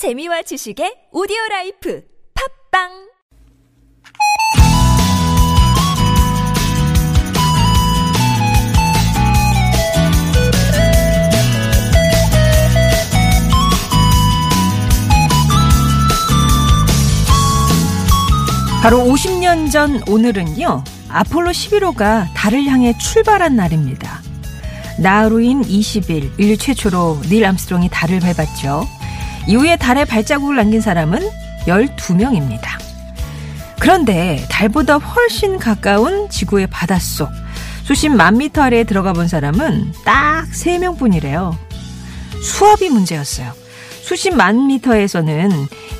재미와 지식의 오디오 라이프 팟빵 바로 50년 전 오늘은요. 아폴로 11호가 달을 향해 출발한 날입니다. 나흘 뒤인 20일 인류 최초로 닐 암스트롱이 달을 밟았죠. 이후에 달에 발자국을 남긴 사람은 12명입니다. 그런데 달보다 훨씬 가까운 지구의 바닷속 수십 만 미터 아래에 들어가 본 사람은 딱 3명 뿐이래요. 수압이 문제였어요. 수십 만 미터에서는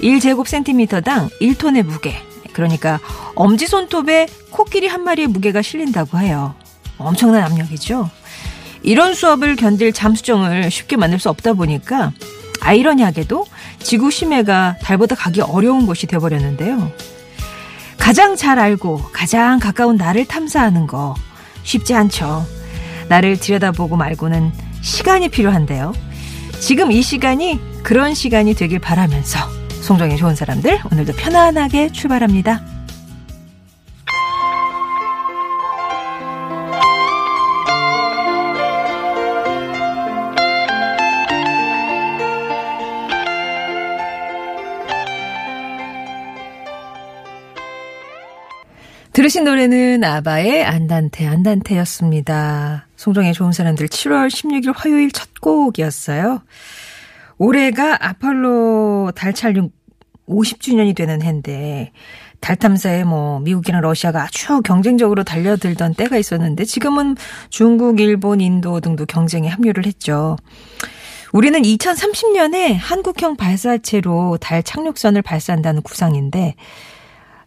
1제곱센티미터당 1톤의 무게, 그러니까 엄지손톱에 코끼리 한 마리의 무게가 실린다고 해요. 엄청난 압력이죠. 이런 수압을 견딜 잠수정을 쉽게 만들 수 없다 보니까 아이러니하게도 지구 심해가 달보다 가기 어려운 곳이 되어버렸는데요. 가장 잘 알고 가장 가까운 나를 탐사하는 거 쉽지 않죠. 나를 들여다보고 말고는 시간이 필요한데요. 지금 이 시간이 그런 시간이 되길 바라면서 송정이 좋은 사람들 오늘도 편안하게 출발합니다. 들으신 노래는 아바의 안단테 안단테였습니다. 송정의 좋은 사람들 7월 16일 화요일 첫 곡이었어요. 올해가 아폴로 달 촬영 50주년이 되는 해인데 달 탐사에 뭐 미국이나 러시아가 아주 경쟁적으로 달려들던 때가 있었는데 지금은 중국, 일본, 인도 등도 경쟁에 합류를 했죠. 우리는 2030년에 한국형 발사체로 달 착륙선을 발사한다는 구상인데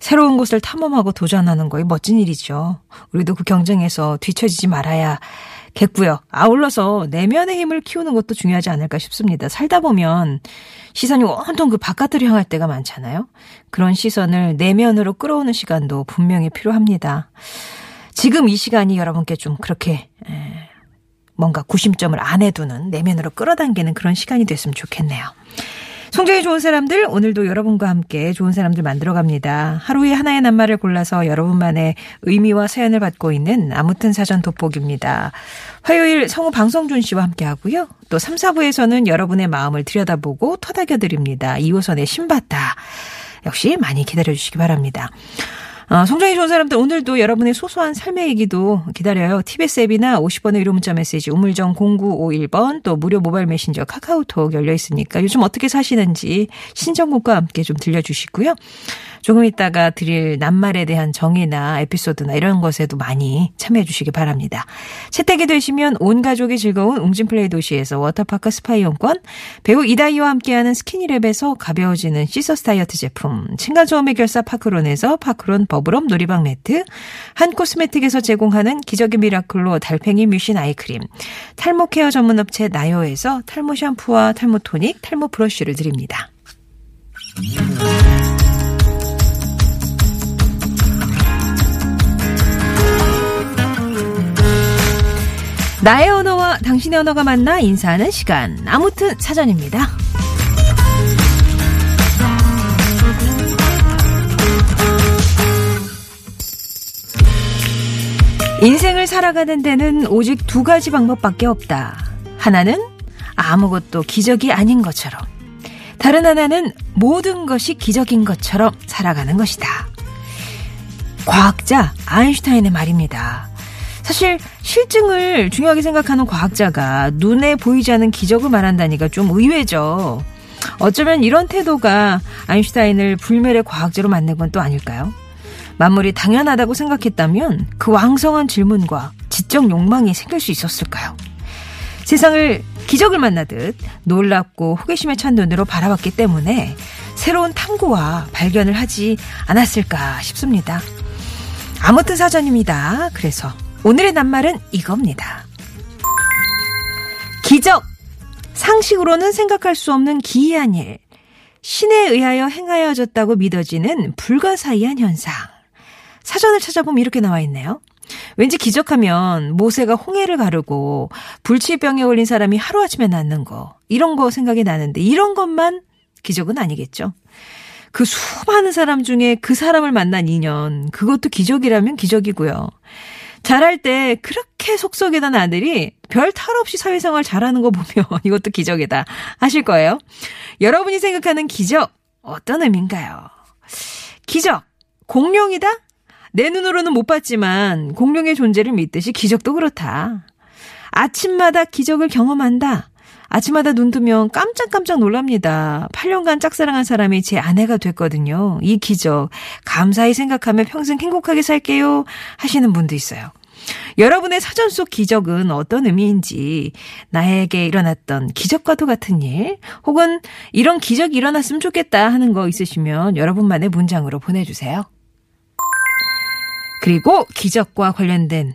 새로운 곳을 탐험하고 도전하는 거에 멋진 일이죠. 우리도 그 경쟁에서 뒤처지지 말아야 겠고요. 아울러서 내면의 힘을 키우는 것도 중요하지 않을까 싶습니다. 살다 보면 시선이 온통 그 바깥으로 향할 때가 많잖아요. 그런 시선을 내면으로 끌어오는 시간도 분명히 필요합니다. 지금 이 시간이 여러분께 좀 그렇게 뭔가 구심점을 안에 두는 내면으로 끌어당기는 그런 시간이 됐으면 좋겠네요. 성적이 좋은 사람들 오늘도 여러분과 함께 좋은 사람들 만들어갑니다. 하루에 하나의 낱말을 골라서 여러분만의 의미와 사연을 받고 있는 아무튼 사전 돋보기입니다. 화요일 성우 방성준 씨와 함께 하고요. 또 3, 4부에서는 여러분의 마음을 들여다보고 토닥여드립니다. 2호선의 신받다. 역시 많이 기다려주시기 바랍니다. 어, 성장이 좋은 사람들 오늘도 여러분의 소소한 삶의 얘기도 기다려요. TBS 앱이나 50번의 유료 문자 메시지 우물정 0951번 또 무료 모바일 메신저 카카오톡 열려 있으니까 요즘 어떻게 사시는지 신청곡과 함께 좀 들려주시고요. 조금 있다가 드릴 낱말에 대한 정의나 에피소드나 이런 것에도 많이 참여해 주시기 바랍니다. 채택이 되시면 온 가족이 즐거운 웅진플레이도시에서 워터파크 스파 이용권, 배우 이다희와 함께하는 스키니랩에서 가벼워지는 시서스 다이어트 제품, 층간소음 해결사 파크론에서 파크론 버블업 놀이방 매트, 한 코스메틱에서 제공하는 기적의 미라클로 달팽이 뮤신 아이크림, 탈모 케어 전문 업체 나요에서 탈모 샴푸와 탈모 토닉, 탈모 브러쉬를 드립니다. 나의 언어와 당신의 언어가 만나 인사하는 시간. 아무튼 사전입니다. 인생을 살아가는 데는 오직 두 가지 방법밖에 없다. 하나는 아무것도 기적이 아닌 것처럼. 다른 하나는 모든 것이 기적인 것처럼 살아가는 것이다. 과학자 아인슈타인의 말입니다. 사실 실증을 중요하게 생각하는 과학자가 눈에 보이지 않는 기적을 말한다니까 좀 의외죠. 어쩌면 이런 태도가 아인슈타인을 불멸의 과학자로 만든 건 또 아닐까요? 만물이 당연하다고 생각했다면 그 왕성한 질문과 지적 욕망이 생길 수 있었을까요? 세상을 기적을 만나듯 놀랍고 호기심에 찬 눈으로 바라봤기 때문에 새로운 탐구와 발견을 하지 않았을까 싶습니다. 아무튼 사전입니다. 그래서 오늘의 낱말은 이겁니다. 기적! 상식으로는 생각할 수 없는 기이한 일. 신에 의하여 행하여졌다고 믿어지는 불가사의한 현상. 사전을 찾아보면 이렇게 나와 있네요. 왠지 기적하면 모세가 홍해를 가르고 불치병에 걸린 사람이 하루아침에 낫는 거. 이런 거 생각이 나는데 이런 것만 기적은 아니겠죠. 그 수많은 사람 중에 그 사람을 만난 인연, 그것도 기적이라면 기적이고요. 잘할 때 그렇게 속속이던 아들이 별 탈 없이 사회생활 잘하는 거 보면 이것도 기적이다 하실 거예요. 여러분이 생각하는 기적 어떤 의미인가요? 기적 공룡이다? 내 눈으로는 못 봤지만 공룡의 존재를 믿듯이 기적도 그렇다. 아침마다 기적을 경험한다. 아침마다 눈 뜨면 깜짝깜짝 놀랍니다. 8년간 짝사랑한 사람이 제 아내가 됐거든요. 이 기적 감사히 생각하며 평생 행복하게 살게요 하시는 분도 있어요. 여러분의 사전 속 기적은 어떤 의미인지, 나에게 일어났던 기적과도 같은 일, 혹은 이런 기적이 일어났으면 좋겠다 하는 거 있으시면 여러분만의 문장으로 보내주세요. 그리고 기적과 관련된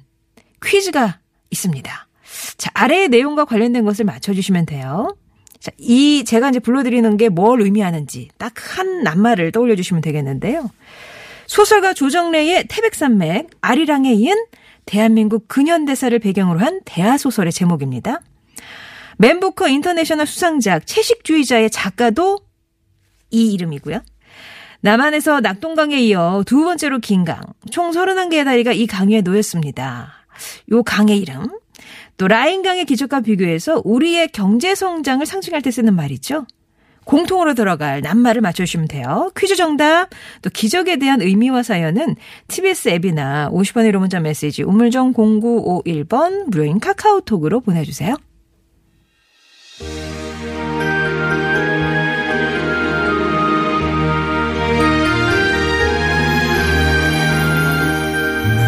퀴즈가 있습니다. 자, 아래의 내용과 관련된 것을 맞춰주시면 돼요. 자, 이, 제가 이제 불러드리는 게 뭘 의미하는지 딱 한 낱말을 떠올려 주시면 되겠는데요. 소설가 조정래의 태백산맥, 아리랑에 이은 대한민국 근현대사를 배경으로 한 대하소설의 제목입니다. 맨부커 인터내셔널 수상작 채식주의자의 작가도 이 이름이고요. 남한에서 낙동강에 이어 두 번째로 긴 강, 총 31개의 다리가 이 강위에 놓였습니다. 요 강의 이름, 또 라인강의 기적과 비교해서 우리의 경제 성장을 상징할 때 쓰는 말이죠. 공통으로 들어갈 낱말을 맞춰주시면 돼요. 퀴즈 정답, 또 기적에 대한 의미와 사연은 TBS 앱이나 50번의 1호 문자 메시지 우물정 0951번 무료인 카카오톡으로 보내주세요.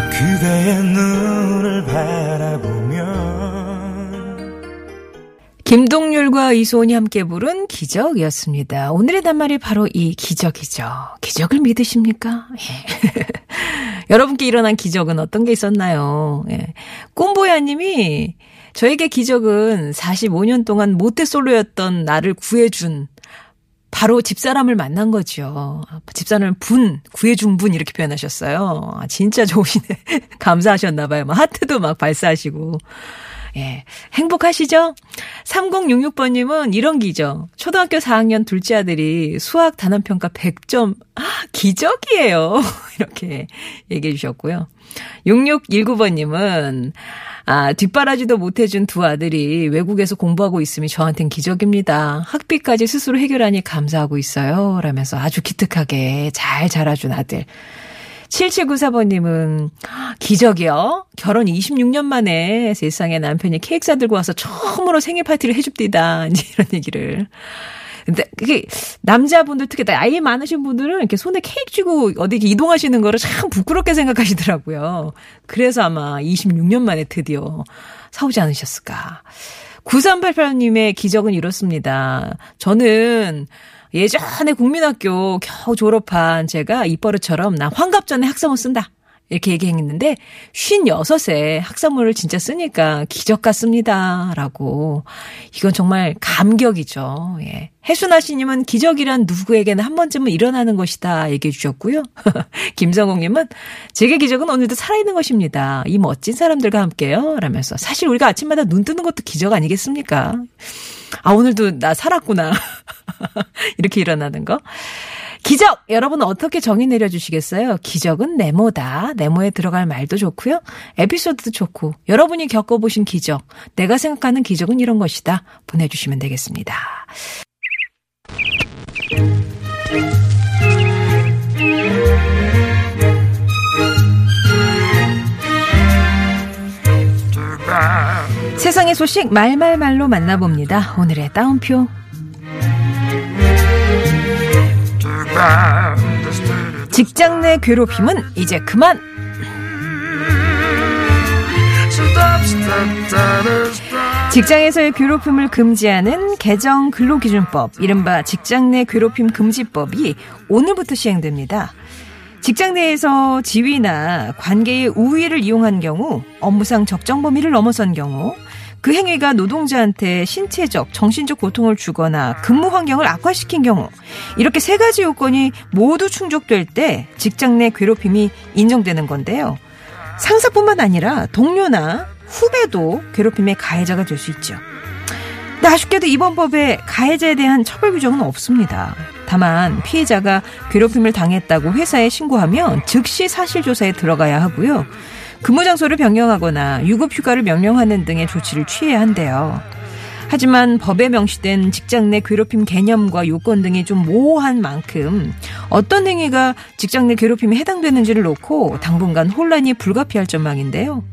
그대의 눈을 바라보며 김동률과 이소은이 함께 부른 기적이었습니다. 오늘의 단말이 바로 이 기적이죠. 기적을 믿으십니까? 예. 여러분께 일어난 기적은 어떤 게 있었나요? 예. 꿈보야 님이 저에게 기적은 45년 동안 모태솔로였던 나를 구해준 바로 집사람을 만난 거죠. 집사람을 분, 구해준 분 이렇게 표현하셨어요. 아, 진짜 좋으시네. 감사하셨나봐요. 막 하트도 막 발사하시고. 예. 행복하시죠? 3066번님은 이런 기죠. 초등학교 4학년 둘째 아들이 수학 단원평가 100점. 아, 기적이에요. 이렇게 얘기해 주셨고요. 6619번님은 아, 뒷바라지도 못해준 두 아들이 외국에서 공부하고 있음이 저한텐 기적입니다. 학비까지 스스로 해결하니 감사하고 있어요. 라면서 아주 기특하게 잘 자라준 아들. 7794번님은 기적이요. 결혼 26년 만에 세상에 남편이 케이크 사들고 와서 처음으로 생일 파티를 해줍디다. 이제 이런 얘기를. 근데 그게 남자분들 특히 나이 많으신 분들은 이렇게 손에 케이크 쥐고 어디 이동하시는 거를 참 부끄럽게 생각하시더라고요. 그래서 아마 26년 만에 드디어 사오지 않으셨을까. 9388님의 기적은 이렇습니다. 저는 예전에 국민학교 겨우 졸업한 제가 입버릇처럼 나 환갑 전에 학사모 쓴다. 이렇게 얘기했는데 56에 학사모를 진짜 쓰니까 기적 같습니다. 라고. 이건 정말 감격이죠. 예. 해순아 씨님은 기적이란 누구에게나 한 번쯤은 일어나는 것이다 얘기해 주셨고요. 김성홍님은 제게 기적은 오늘도 살아있는 것입니다. 이 멋진 사람들과 함께요. 라면서 사실 우리가 아침마다 눈 뜨는 것도 기적 아니겠습니까? 아, 오늘도 나 살았구나. 이렇게 일어나는 거. 기적! 여러분 어떻게 정의 내려주시겠어요? 기적은 네모다. 네모에 들어갈 말도 좋고요. 에피소드도 좋고, 여러분이 겪어보신 기적, 내가 생각하는 기적은 이런 것이다. 보내주시면 되겠습니다. 세상의 소식 말말말로 만나봅니다. 오늘의 따옴표. 직장 내 괴롭힘은 이제 그만. 직장에서의 괴롭힘을 금지하는 개정 근로기준법, 이른바 직장 내 괴롭힘 금지법이 오늘부터 시행됩니다. 직장 내에서 지위나 관계의 우위를 이용한 경우, 업무상 적정 범위를 넘어선 경우, 그 행위가 노동자한테 신체적, 정신적 고통을 주거나 근무 환경을 악화시킨 경우, 이렇게 세 가지 요건이 모두 충족될 때 직장 내 괴롭힘이 인정되는 건데요. 상사뿐만 아니라 동료나 후배도 괴롭힘의 가해자가 될 수 있죠. 근데 아쉽게도 이번 법에 가해자에 대한 처벌 규정은 없습니다. 다만 피해자가 괴롭힘을 당했다고 회사에 신고하면 즉시 사실조사에 들어가야 하고요. 근무 장소를 변경하거나 유급 휴가를 명령하는 등의 조치를 취해야 한대요. 하지만 법에 명시된 직장 내 괴롭힘 개념과 요건 등이 좀 모호한 만큼 어떤 행위가 직장 내 괴롭힘에 해당되는지를 놓고 당분간 혼란이 불가피할 전망인데요.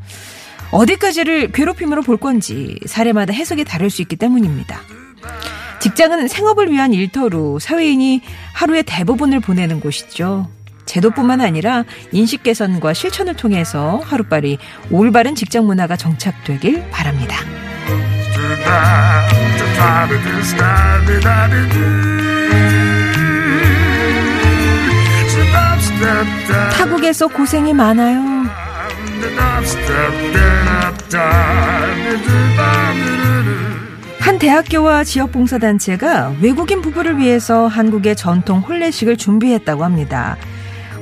어디까지를 괴롭힘으로 볼 건지 사례마다 해석이 다를 수 있기 때문입니다. 직장은 생업을 위한 일터로 사회인이 하루의 대부분을 보내는 곳이죠. 제도뿐만 아니라 인식 개선과 실천을 통해서 하루빨리 올바른 직장 문화가 정착되길 바랍니다. 타국에서 고생이 많아요. 한 대학교와 지역 봉사단체가 외국인 부부를 위해서 한국의 전통 혼례식을 준비했다고 합니다.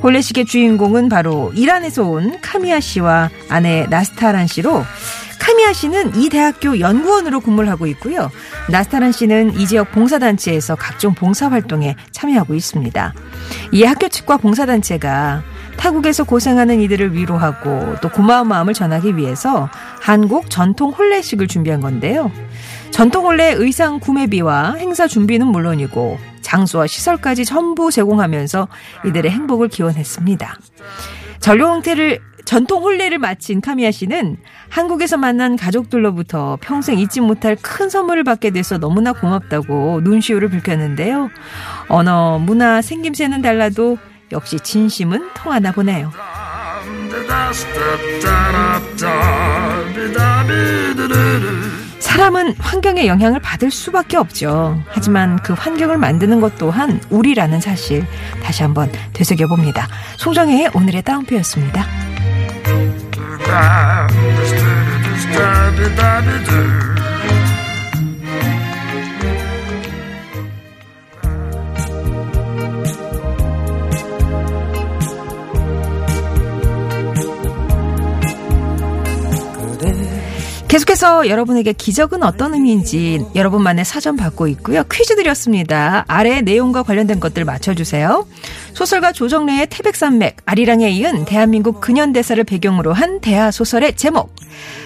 혼례식의 주인공은 바로 이란에서 온 카미아 씨와 아내 나스타란 씨로 카미아 씨는 이 대학교 연구원으로 근무를 하고 있고요. 나스타란 씨는 이 지역 봉사단체에서 각종 봉사활동에 참여하고 있습니다. 이 학교 측과 봉사단체가 타국에서 고생하는 이들을 위로하고 또 고마운 마음을 전하기 위해서 한국 전통 혼례식을 준비한 건데요. 전통 혼례 의상 구매비와 행사 준비는 물론이고 장소와 시설까지 전부 제공하면서 이들의 행복을 기원했습니다. 전용 형태를 전통 혼례를 마친 카미야 씨는 한국에서 만난 가족들로부터 평생 잊지 못할 큰 선물을 받게 돼서 너무나 고맙다고 눈시울을 붉혔는데요. 언어, 문화, 생김새는 달라도 역시 진심은 통하나 보네요. 사람은 환경의 영향을 받을 수밖에 없죠. 하지만 그 환경을 만드는 것 또한 우리라는 사실 다시 한번 되새겨봅니다. 송정혜의 오늘의 따옴표였습니다. 계속해서 여러분에게 기적은 어떤 의미인지 여러분만의 사전 받고 있고요. 퀴즈 드렸습니다. 아래 내용과 관련된 것들 맞춰주세요. 소설가 조정래의 태백산맥, 아리랑에 이은 대한민국 근현대사를 배경으로 한 대하 소설의 제목,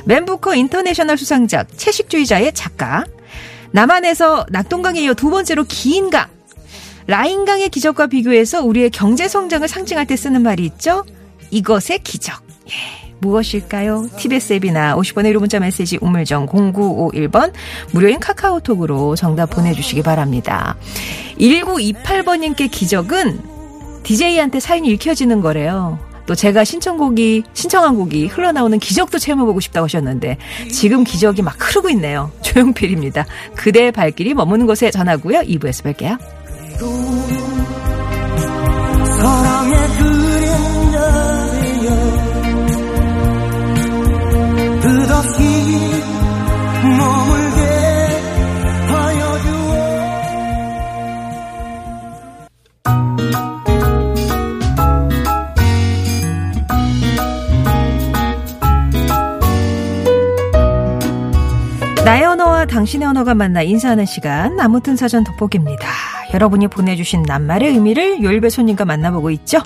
맨부커 인터내셔널 수상작, 채식주의자의 작가, 남한에서 낙동강에 이어 두 번째로 긴 강, 라인강의 기적과 비교해서 우리의 경제 성장을 상징할 때 쓰는 말이 있죠? 이것의 기적. 예. 무엇일까요? TBS 앱이나 50원의 유료 문자 메시지 우물정 0951번 무료인 카카오톡으로 정답 보내주시기 바랍니다. 1928번님께 기적은 DJ한테 사연이 읽혀지는 거래요. 또 제가 신청곡이 신청한 곡이 흘러나오는 기적도 체험해보고 싶다고 하셨는데 지금 기적이 막 흐르고 있네요. 조용필입니다. 그대의 발길이 머무는 곳에 전하고요. 2부에서 뵐게요. 사랑의 그 머물게 당신의 언어가 만나 인사하는 시간 아무튼 사전 돋보기입니다. 여러분이 보내주신 낱말의 의미를 요일배 손님과 만나보고 있죠.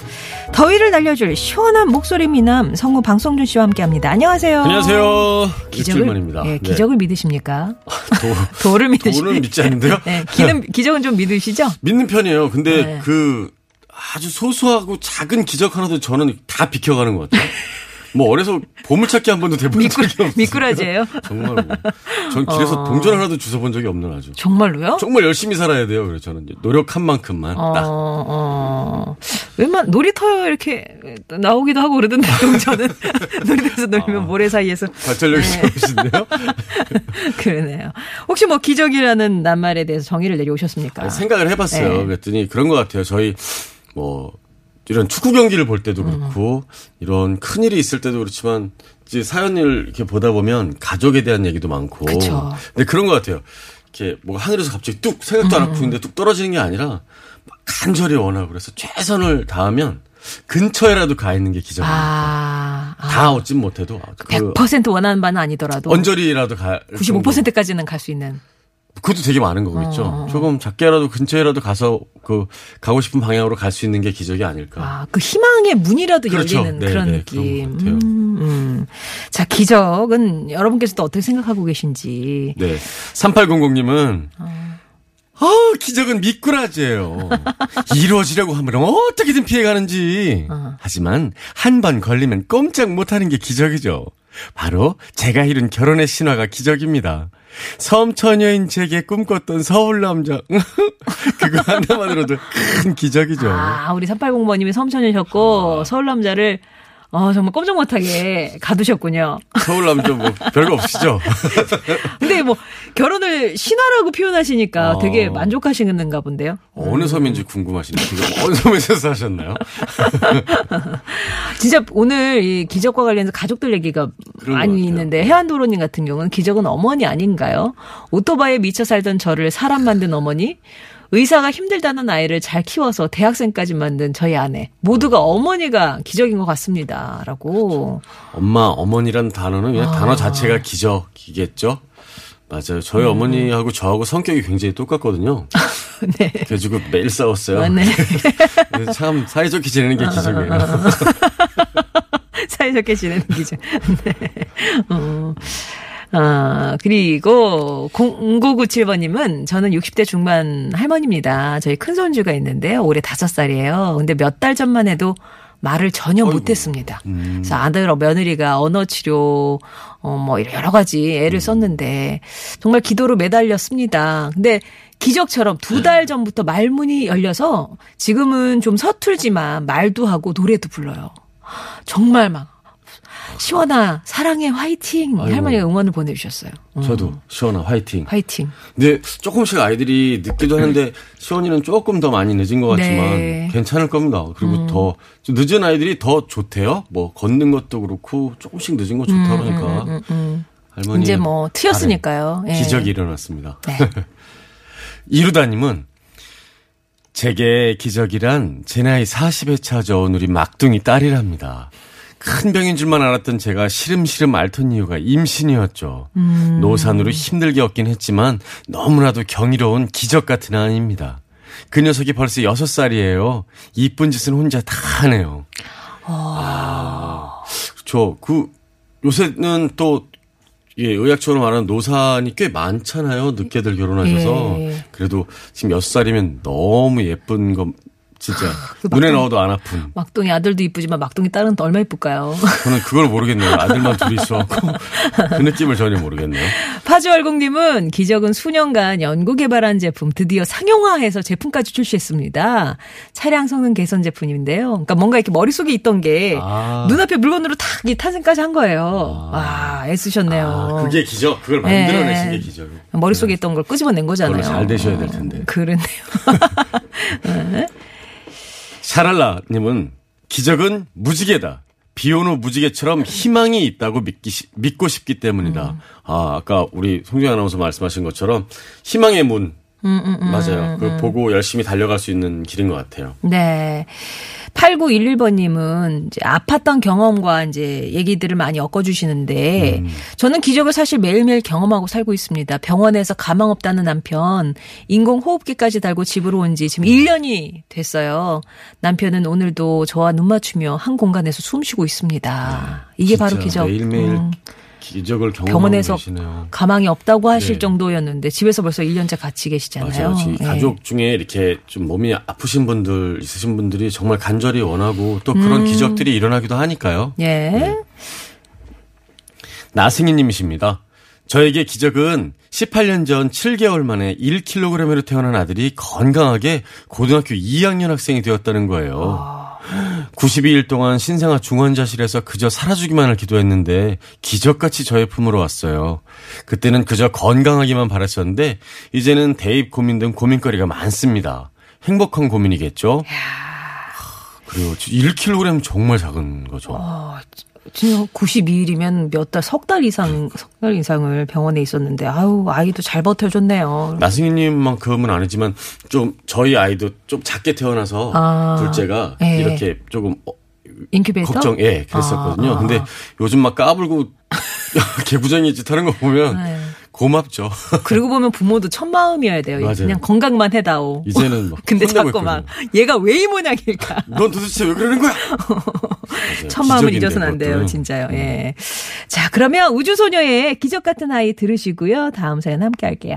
더위를 날려줄 시원한 목소리 미남 성우 방송준 씨와 함께합니다. 안녕하세요. 안녕하세요. 기적을. 예, 기적을 네. 믿으십니까? 도, 도를 믿으십니까? 도는 믿지 않는데요. 네, 기는, 기적은 좀 믿으시죠? 믿는 편이에요. 근데 네. 그 아주 소소하고 작은 기적 하나도 저는 다 비켜가는 것 같아요. 뭐 어려서 보물찾기 한 번도 돼본 적이 없어요. 미꾸라지예요? 정말. 뭐. 전 길에서 어. 동전 하나도 주워본 적이 없는 아주. 정말로요? 정말 열심히 살아야 돼요. 그래서 저는 노력한 만큼만 어, 딱. 어. 웬만 놀이터 이렇게 나오기도 하고 그러던데 동전은 놀이터에서 놀면 아, 모래 사이에서. 발전력이 좋으신데요? 그러네요. 혹시 뭐 기적이라는 낱말에 대해서 정의를 내려오셨습니까? 아니, 생각을 해봤어요. 네. 그랬더니 그런 것 같아요. 저희 뭐 이런 축구 경기를 볼 때도 그렇고 음. 이런 큰 일이 있을 때도 그렇지만 이제 사연을 이렇게 보다 보면 가족에 대한 얘기도 많고. 그쵸. 근데 그런 것 같아요. 이렇게 뭐 하늘에서 갑자기 뚝 생각도 안 하고 있는데 뚝 떨어지는 게 아니라 간절히 원하고 그래서 최선을 다하면 근처에라도 가 있는 게 기적입니다. 아, 아. 다 얻진 못해도 그 100% 원하는 바는 아니더라도 언저리라도 가 95%까지는 갈 수 있는 그것도 되게 많은 거겠죠. 어. 조금 작게라도 근처에라도 가서 그 가고 싶은 방향으로 갈 수 있는 게 기적이 아닐까. 아, 그 희망의 문이라도 그렇죠. 열리는 네, 그런 네, 느낌. 그런 것 같아요. 음, 음. 자, 기적은 여러분께서도 어떻게 생각하고 계신지. 네. 3800님은 어, 기적은 미꾸라지예요. 이루어지려고 하면 어떻게든 피해가는지. 어. 하지만 한 번 걸리면 꼼짝 못하는 게 기적이죠. 바로 제가 이룬 결혼의 신화가 기적입니다. 섬처녀인 제게 꿈꿨던 서울 남자. 그거 하나만으로도 큰 기적이죠. 아, 우리 3800번님이 섬천이셨고, 아. 서울 남자를, 어, 정말 꼼짝 못하게 가두셨군요. 서울 남자 뭐 별거 없으시죠? 근데 뭐, 결혼을 신화라고 표현하시니까 아. 되게 만족하시는가 본데요. 어느 섬인지 궁금하시네요. 어느 섬에서 사셨나요? 진짜 오늘 이 기적과 관련해서 가족들 얘기가 많이. 있는데 해안도로님 같은 경우는 기적은 어머니 아닌가요? 오토바이에 미쳐 살던 저를 사람 만든 어머니, 의사가 힘들다는 아이를 잘 키워서 대학생까지 만든 저희 아내 모두가 어머니가 기적인 것 같습니다라고. 엄마, 어머니란 단어는 그냥 단어 자체가 기적이겠죠? 맞아요. 저희 어머니하고 저하고 성격이 굉장히 똑같거든요. 네. 그래가지고 매일 싸웠어요. 아, 네. 참 사이좋게 지내는 게 기적이에요. 사이좋게 지내는 기적. 네. 어. 아, 그리고 0997번님은 저는 60대 중반 할머니입니다. 저희 큰 손주가 있는데요. 올해 5살이에요. 근데 몇 달 전만 해도 말을 전혀 못했습니다. 그래서 아들 며느리가 언어 치료 어뭐 여러 가지 애를 썼는데 정말 기도로 매달렸습니다. 근데 기적처럼 두 달 전부터 말문이 열려서 지금은 좀 서툴지만 말도 하고 노래도 불러요. 정말 막 시원아 사랑해 화이팅 아이고. 할머니가 응원을 보내주셨어요. 저도 시원아 화이팅. 화이팅. 근데 조금씩 아이들이 늦기도 하는데 시원이는 조금 더 많이 늦은 것 같지만 네. 괜찮을 겁니다. 그리고 더좀 늦은 아이들이 더 좋대요. 뭐 걷는 것도 그렇고 조금씩 늦은 거 좋다 그러니까 할머니 이제 뭐 트였으니까요. 예. 기적이 일어났습니다. 네. 이루다님은 제게 기적이란 제 나이 40에 찾아온 우리 막둥이 딸이랍니다. 큰 병인 줄만 알았던 제가 시름시름 앓던 이유가 임신이었죠. 노산으로 힘들게 얻긴 했지만 너무나도 경이로운 기적 같은 아이입니다. 그 녀석이 벌써 6살이에요. 이쁜 짓은 혼자 다 하네요. 아, 그렇죠. 그 요새는 또 예, 의학적으로 말하는 노산이 꽤 많잖아요. 늦게들 결혼하셔서. 예. 그래도 지금 여섯 살이면 너무 예쁜 거 진짜 그 눈에 막둥이- 넣어도 안 아픈. 막둥이 아들도 이쁘지만 막둥이 딸은 또 얼마 이쁠까요? 저는 그걸 모르겠네요. 아들만 둘이 있어갖고 그 느낌을 전혀 모르겠네요. 파주얼공님은 기적은 수년간 연구 개발한 제품 드디어 상용화해서 제품까지 출시했습니다. 차량 성능 개선 제품인데요. 그러니까 뭔가 이렇게 머릿속에 있던 게 아. 눈앞에 물건으로 탁이 탄생까지 한 거예요. 와, 애쓰셨네요. 아, 그게 기적. 그걸 네. 만들어내신 게 기적. 머릿속에 있던 걸 끄집어낸 거잖아요. 잘 되셔야 될 텐데. 그러네요. 샤랄라님은 기적은 무지개다. 비온후 무지개처럼 희망이 있다고 믿기, 시- 믿고 싶기 때문이다. 아, 아까 우리 송정 아나운서 말씀하신 것처럼 희망의 문. 맞아요. 그걸 보고 열심히 달려갈 수 있는 길인 것 같아요. 네. 8911번님은 이제 아팠던 경험과 이제 얘기들을 많이 엮어주시는데, 저는 기적을 사실 매일매일 경험하고 살고 있습니다. 병원에서 가망 없다는 남편, 인공호흡기까지 달고 집으로 온 지 지금 1년이 됐어요. 남편은 오늘도 저와 눈 맞추며 한 공간에서 숨 쉬고 있습니다. 이게 바로 기적. 매일매일 음. 기적을 병원에서 계시네요. 가망이 없다고 하실 네. 정도였는데 집에서 벌써 1년째 같이 계시잖아요. 예. 가족 중에 이렇게 좀 몸이 아프신 분들 있으신 분들이 정말 간절히 원하고 또 그런 음. 기적들이 일어나기도 하니까요. 예. 나승희 님이십니다. 저에게 기적은 18년 전 7개월 만에 1kg으로 태어난 아들이 건강하게 고등학교 2학년 학생이 되었다는 거예요. 92일 동안 신생아 중환자실에서 그저 살아주기만을 기도했는데 기적같이 저의 품으로 왔어요. 그때는 그저 건강하기만 바랐었는데 이제는 대입 고민 등 고민거리가 많습니다. 행복한 고민이겠죠? 그리고 1kg 정말 작은 거죠. 지금 92일이면 몇 달, 석 달 이상, 석 달 이상을 병원에 있었는데, 아우, 아이도 잘 버텨줬네요. 나승희님만큼은 아니지만 좀 저희 아이도 좀 작게 태어나서 아, 둘째가 예. 이렇게 조금 어, 인큐베이터? 걱정 예 그랬었거든요. 아, 아. 근데 요즘 막 까불고 개구쟁이 짓 하는 거 보면 네. 고맙죠. 그리고 보면 부모도 첫 마음이어야 돼요. 맞아요. 그냥 건강만 해다오. 이제는 막 근데 자꾸 막. 얘가 왜 이 모양일까? 넌 도대체 왜 그러는 거야? 첫 마음을 잊어서는 안 돼요, 그것도. 음. 진짜요. 예. 자, 그러면 우주소녀의 기적 같은 아이 들으시고요. 다음 사연 함께 할게요.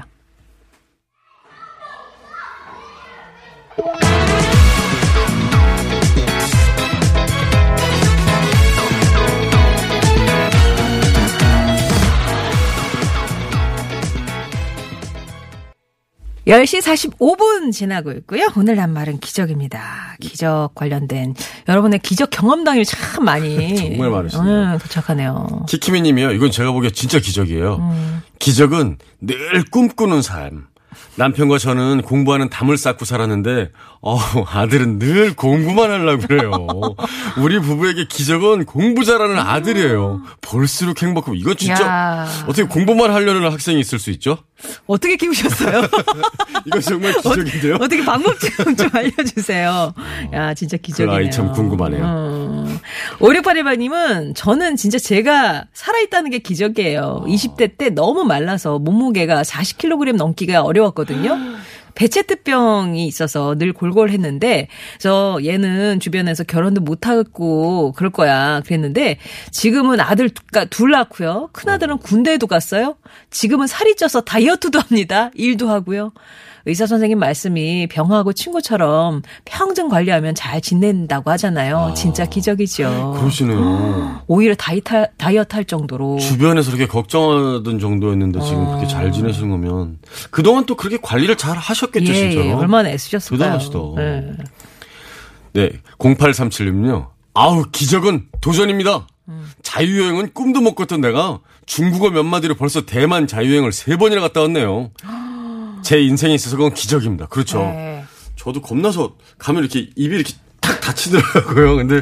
열시 45분 지나고 있고요. 오늘 한 말은 기적입니다. 기적 관련된 여러분의 기적 경험담이 참 많이 정말 많으시네요. 음, 도착하네요. 키키미 님이요. 이건 제가 보기에 진짜 기적이에요. 음. 기적은 늘 꿈꾸는 삶. 남편과 저는 공부하는 담을 쌓고 살았는데, 어, 아들은 늘 공부만 하려고 그래요. 우리 부부에게 기적은 공부 잘하는 아들이에요. 볼수록 행복하고, 이거 진짜, 야. 어떻게 공부만 하려는 학생이 있을 수 있죠? 어떻게 키우셨어요? 이거 정말 기적인데요? 어 떻게 방법 좀, 좀 알려주세요. 야, 진짜 기적이네요. 그 아이 참 궁금하네요. 음. 5682번님은 저는 진짜 제가 살아있다는 게 기적이에요. 20대 때 너무 말라서 몸무게가 40kg 넘기가 어려웠거든요. 배체트병이 있어서 늘 골골했는데 저 얘는 주변에서 결혼도 못 하고 그럴 거야. 그랬는데 지금은 아들 두- 둘 낳고요. 큰 아들은 군대에도 갔어요. 지금은 살이 쪄서 다이어트도 합니다. 일도 하고요. 의사 선생님 말씀이 병하고 친구처럼 평생 관리하면 잘 지낸다고 하잖아요. 진짜 기적이죠. 그러시네요. 오히려 다이어트, 다이어트 할 정도로. 주변에서 그렇게 걱정하던 정도였는데 지금 그렇게 잘 지내시는 거면 그동안 또 그렇게 관리를 잘 하셨 겠죠, 예, 진짜. 예, 얼마나 애쓰셨을까요 대단하시다. 예. 네, 0837님요. 아우, 기적은 도전입니다. 자유여행은 꿈도 못 꿨던 내가 중국어 몇 마디로 벌써 대만 자유여행을 세 번이나 갔다 왔네요. 제 인생에 있어서 그건 기적입니다. 그렇죠. 네. 저도 겁나서 가면 이렇게 입이 이렇게 탁 닫히더라고요. 근데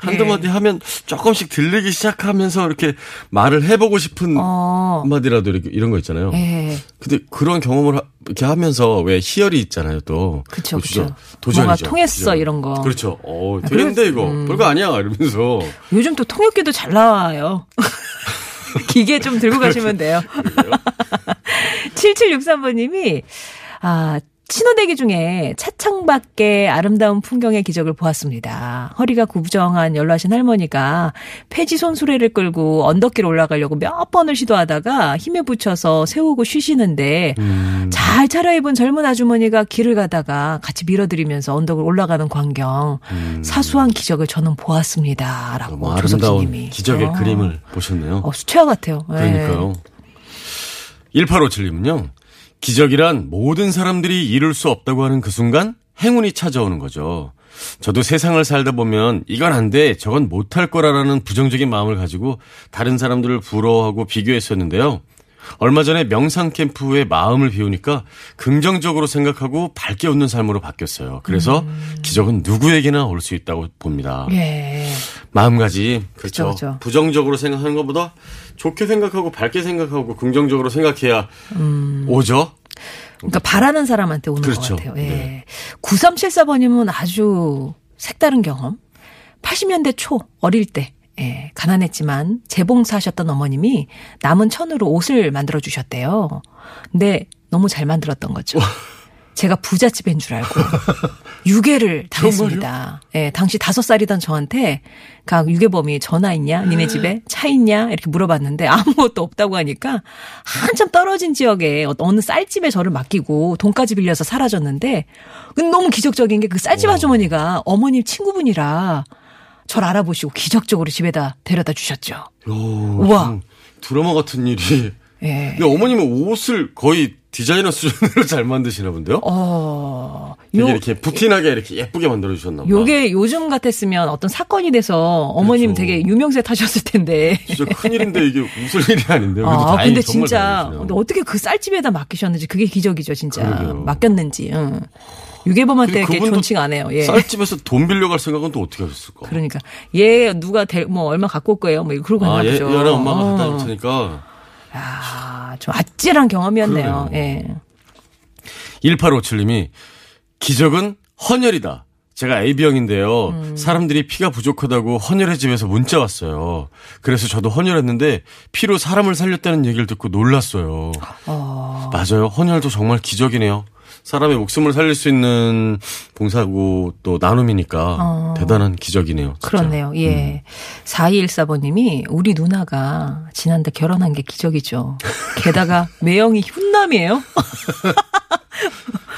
한두 네. 마디 하면 조금씩 들리기 시작하면서 이렇게 말을 해보고 싶은 어. 한마디라도 이렇게 이런 거 있잖아요. 예. 근데 그런 경험을 하- 이렇게 하면서 왜 희열이 있잖아요, 또. 진짜 그쵸. 도전이죠. 뭔가 통했어, 기적. 이런 거. 그렇죠. 어, 아, 그래서- 이거. 음. 별거 아니야 이러면서. 요즘 또 통역기도 잘 나와요. 기계 좀 들고 가시면 돼요. 7763번님이, 아, 신호대기 중에 차창 밖에 아름다운 풍경의 기적을 보았습니다. 허리가 구부정한 연로하신 할머니가 폐지 손수레를 끌고 언덕길 올라가려고 몇 번을 시도하다가 힘에 부쳐서 세우고 쉬시는데 음. 잘 차려입은 젊은 아주머니가 길을 가다가 같이 밀어드리면서 언덕을 올라가는 광경 사소한 기적을 저는 보았습니다라고 음. 조석진님이 기적의 어. 그림을 보셨네요. 어, 수채화 같아요. 예. 그러니까요. 1857님은요. 기적이란 모든 사람들이 이룰 수 없다고 하는 그 순간 행운이 찾아오는 거죠. 저도 세상을 살다 보면 이건 안 돼, 저건 못할 거라라는 부정적인 마음을 가지고 다른 사람들을 부러워하고 비교했었는데요. 얼마 전에 명상 캠프에 마음을 비우니까 긍정적으로 생각하고 밝게 웃는 삶으로 바뀌었어요. 그래서 기적은 누구에게나 올 수 있다고 봅니다. 예. 마음가짐 그렇죠. 그쵸, 그쵸. 부정적으로 생각하는 것보다 좋게 생각하고 밝게 생각하고 긍정적으로 생각해야 오죠. 그러니까 바라는 사람한테 오는 그렇죠. 것 같아요. 예. 네. 9374번님은 아주 색다른 경험. 80년대 초 어릴 때 예, 가난했지만 재봉사하셨던 어머님이 남은 천으로 옷을 만들어 주셨대요. 근데 너무 잘 만들었던 거죠. 제가 부잣집인 줄 알고 유괴를 당했습니다. 예, 당시 다섯 살이던 저한테 각 유괴범이 전화 있냐, 니네 집에 차 있냐 이렇게 물어봤는데 아무것도 없다고 하니까 한참 떨어진 지역에 어느 쌀집에 저를 맡기고 돈까지 빌려서 사라졌는데 너무 기적적인 게 그 쌀집 아주머니가 어머님 친구분이라 저를 알아보시고 기적적으로 집에다 데려다 주셨죠. 우와. 음, 드라마 같은 일이. 예. 근데 어머님은 옷을 거의 디자이너 수준으로 잘 만드시나 본데요. 어, 요, 이렇게 부티나게 이렇게 예쁘게 만들어 주셨나 보다. 요게 요즘 같았으면 어떤 사건이 돼서 어머님 그렇죠. 되게 유명세 타셨을 텐데. 진짜 큰일인데 이게 웃을 일이 아닌데요. 아, 근데 진짜. 근데 어떻게 그 쌀집에다 맡기셨는지 그게 기적이죠, 진짜. 그러게요. 맡겼는지. 응. 유괴범한테 이렇게 존칭 안 해요. 예. 쌀집에서 돈 빌려갈 생각은 또 어떻게 하셨을까? 그러니까 얘 누가 대, 뭐 얼마 갖고 올 거예요. 뭐 그러고 아, 얘. 얘랑 엄마가 어. 갖다 줄 테니까. 아, 좀 아찔한 경험이었네요. 그러네요. 예. 1857님이 기적은 헌혈이다. 제가 AB형인데요. 음. 사람들이 피가 부족하다고 헌혈의 집에서 문자 왔어요. 그래서 저도 헌혈했는데 피로 사람을 살렸다는 얘기를 듣고 놀랐어요. 어. 맞아요. 헌혈도 정말 기적이네요. 사람의 목숨을 살릴 수 있는 봉사고 또 나눔이니까 어. 대단한 기적이네요. 진짜. 그렇네요. 예. 음. 4214번님이 우리 누나가 지난달 결혼한 게 기적이죠. 게다가 매형이 훈남이에요.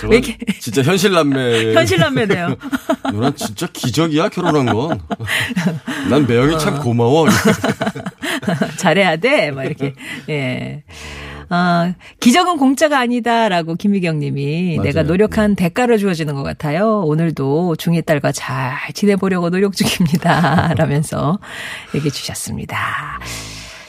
왜 이렇게 진짜 현실 남매 현실 남매네요. 누나 진짜 기적이야 결혼한 건. 난 매형이 어. 참 고마워. 잘해야 돼. 막 이렇게 예. 아, 기적은 공짜가 아니다라고 김미경 님이 맞아요. 내가 노력한 네. 대가로 주어지는 것 같아요. 오늘도 중의 딸과 잘 지내보려고 노력 중입니다. 라면서 얘기해 주셨습니다.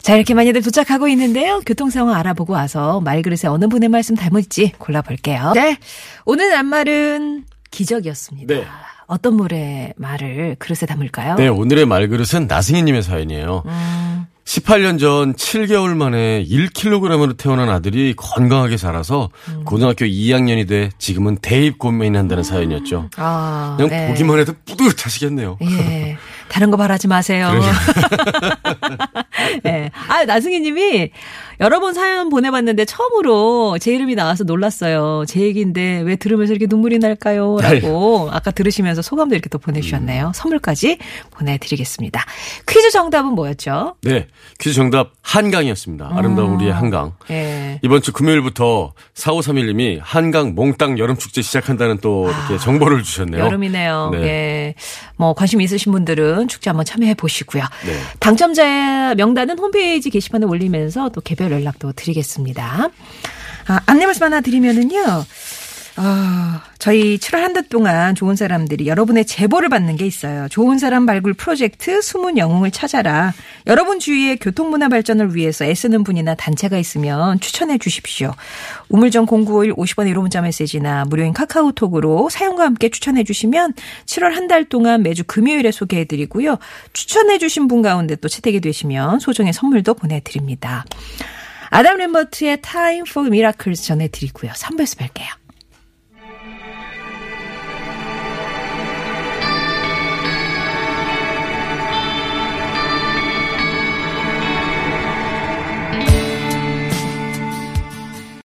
자, 이렇게 많이들 도착하고 있는데요. 교통 상황 알아보고 와서 말그릇에 어느 분의 말씀 닮을지 골라볼게요. 네. 오늘 낱말은 기적이었습니다. 네. 어떤 물의 말을 그릇에 담을까요? 네, 오늘의 말그릇은 나승희님의 사연이에요. 음. 18년 전 7개월 만에 1kg으로 태어난 아들이 건강하게 자라서 음. 고등학교 2학년이 돼 지금은 대입 고민한다는 음. 사연이었죠. 아, 그냥 네. 보기만 해도 뿌듯하시겠네요. 예. 다른 거 바라지 마세요. 예. 네. 아, 나승희 님이 여러 번 사연 보내봤는데 처음으로 제 이름이 나와서 놀랐어요. 제 얘기인데 왜 들으면서 이렇게 눈물이 날까요? 라고 아까 들으시면서 소감도 이렇게 또 보내주셨네요. 음. 선물까지 보내드리겠습니다. 퀴즈 정답은 뭐였죠? 네. 퀴즈 정답 한강이었습니다. 아름다운 음. 우리의 한강. 네. 이번 주 금요일부터 4531님이 한강 몽땅 여름축제 시작한다는 또 이렇게 아, 정보를 주셨네요. 여름이네요. 네. 예. 뭐 관심 있으신 분들은 축제 한번 참여해 보시고요. 네. 당첨자 명단은 홈페이지 게시판에 올리면서 또 개별 연락도 드리겠습니다. 아, 안내 말씀 하나 드리면은요. 아, 저희 7월 한 달 동안 좋은 사람들이 여러분의 제보를 받는 게 있어요. 좋은 사람 발굴 프로젝트 숨은 영웅을 찾아라. 여러분 주위에 교통문화 발전을 위해서 애쓰는 분이나 단체가 있으면 추천해 주십시오. 우물정 0951 50원 1호 문자 메시지나 무료인 카카오톡으로 사연과 함께 추천해 주시면 7월 한 달 동안 매주 금요일에 소개해 드리고요. 추천해 주신 분 가운데 또 채택이 되시면 소정의 선물도 보내드립니다. 아담 램버트의 Time for Miracles 전해드리고요. 3부에서 뵐게요.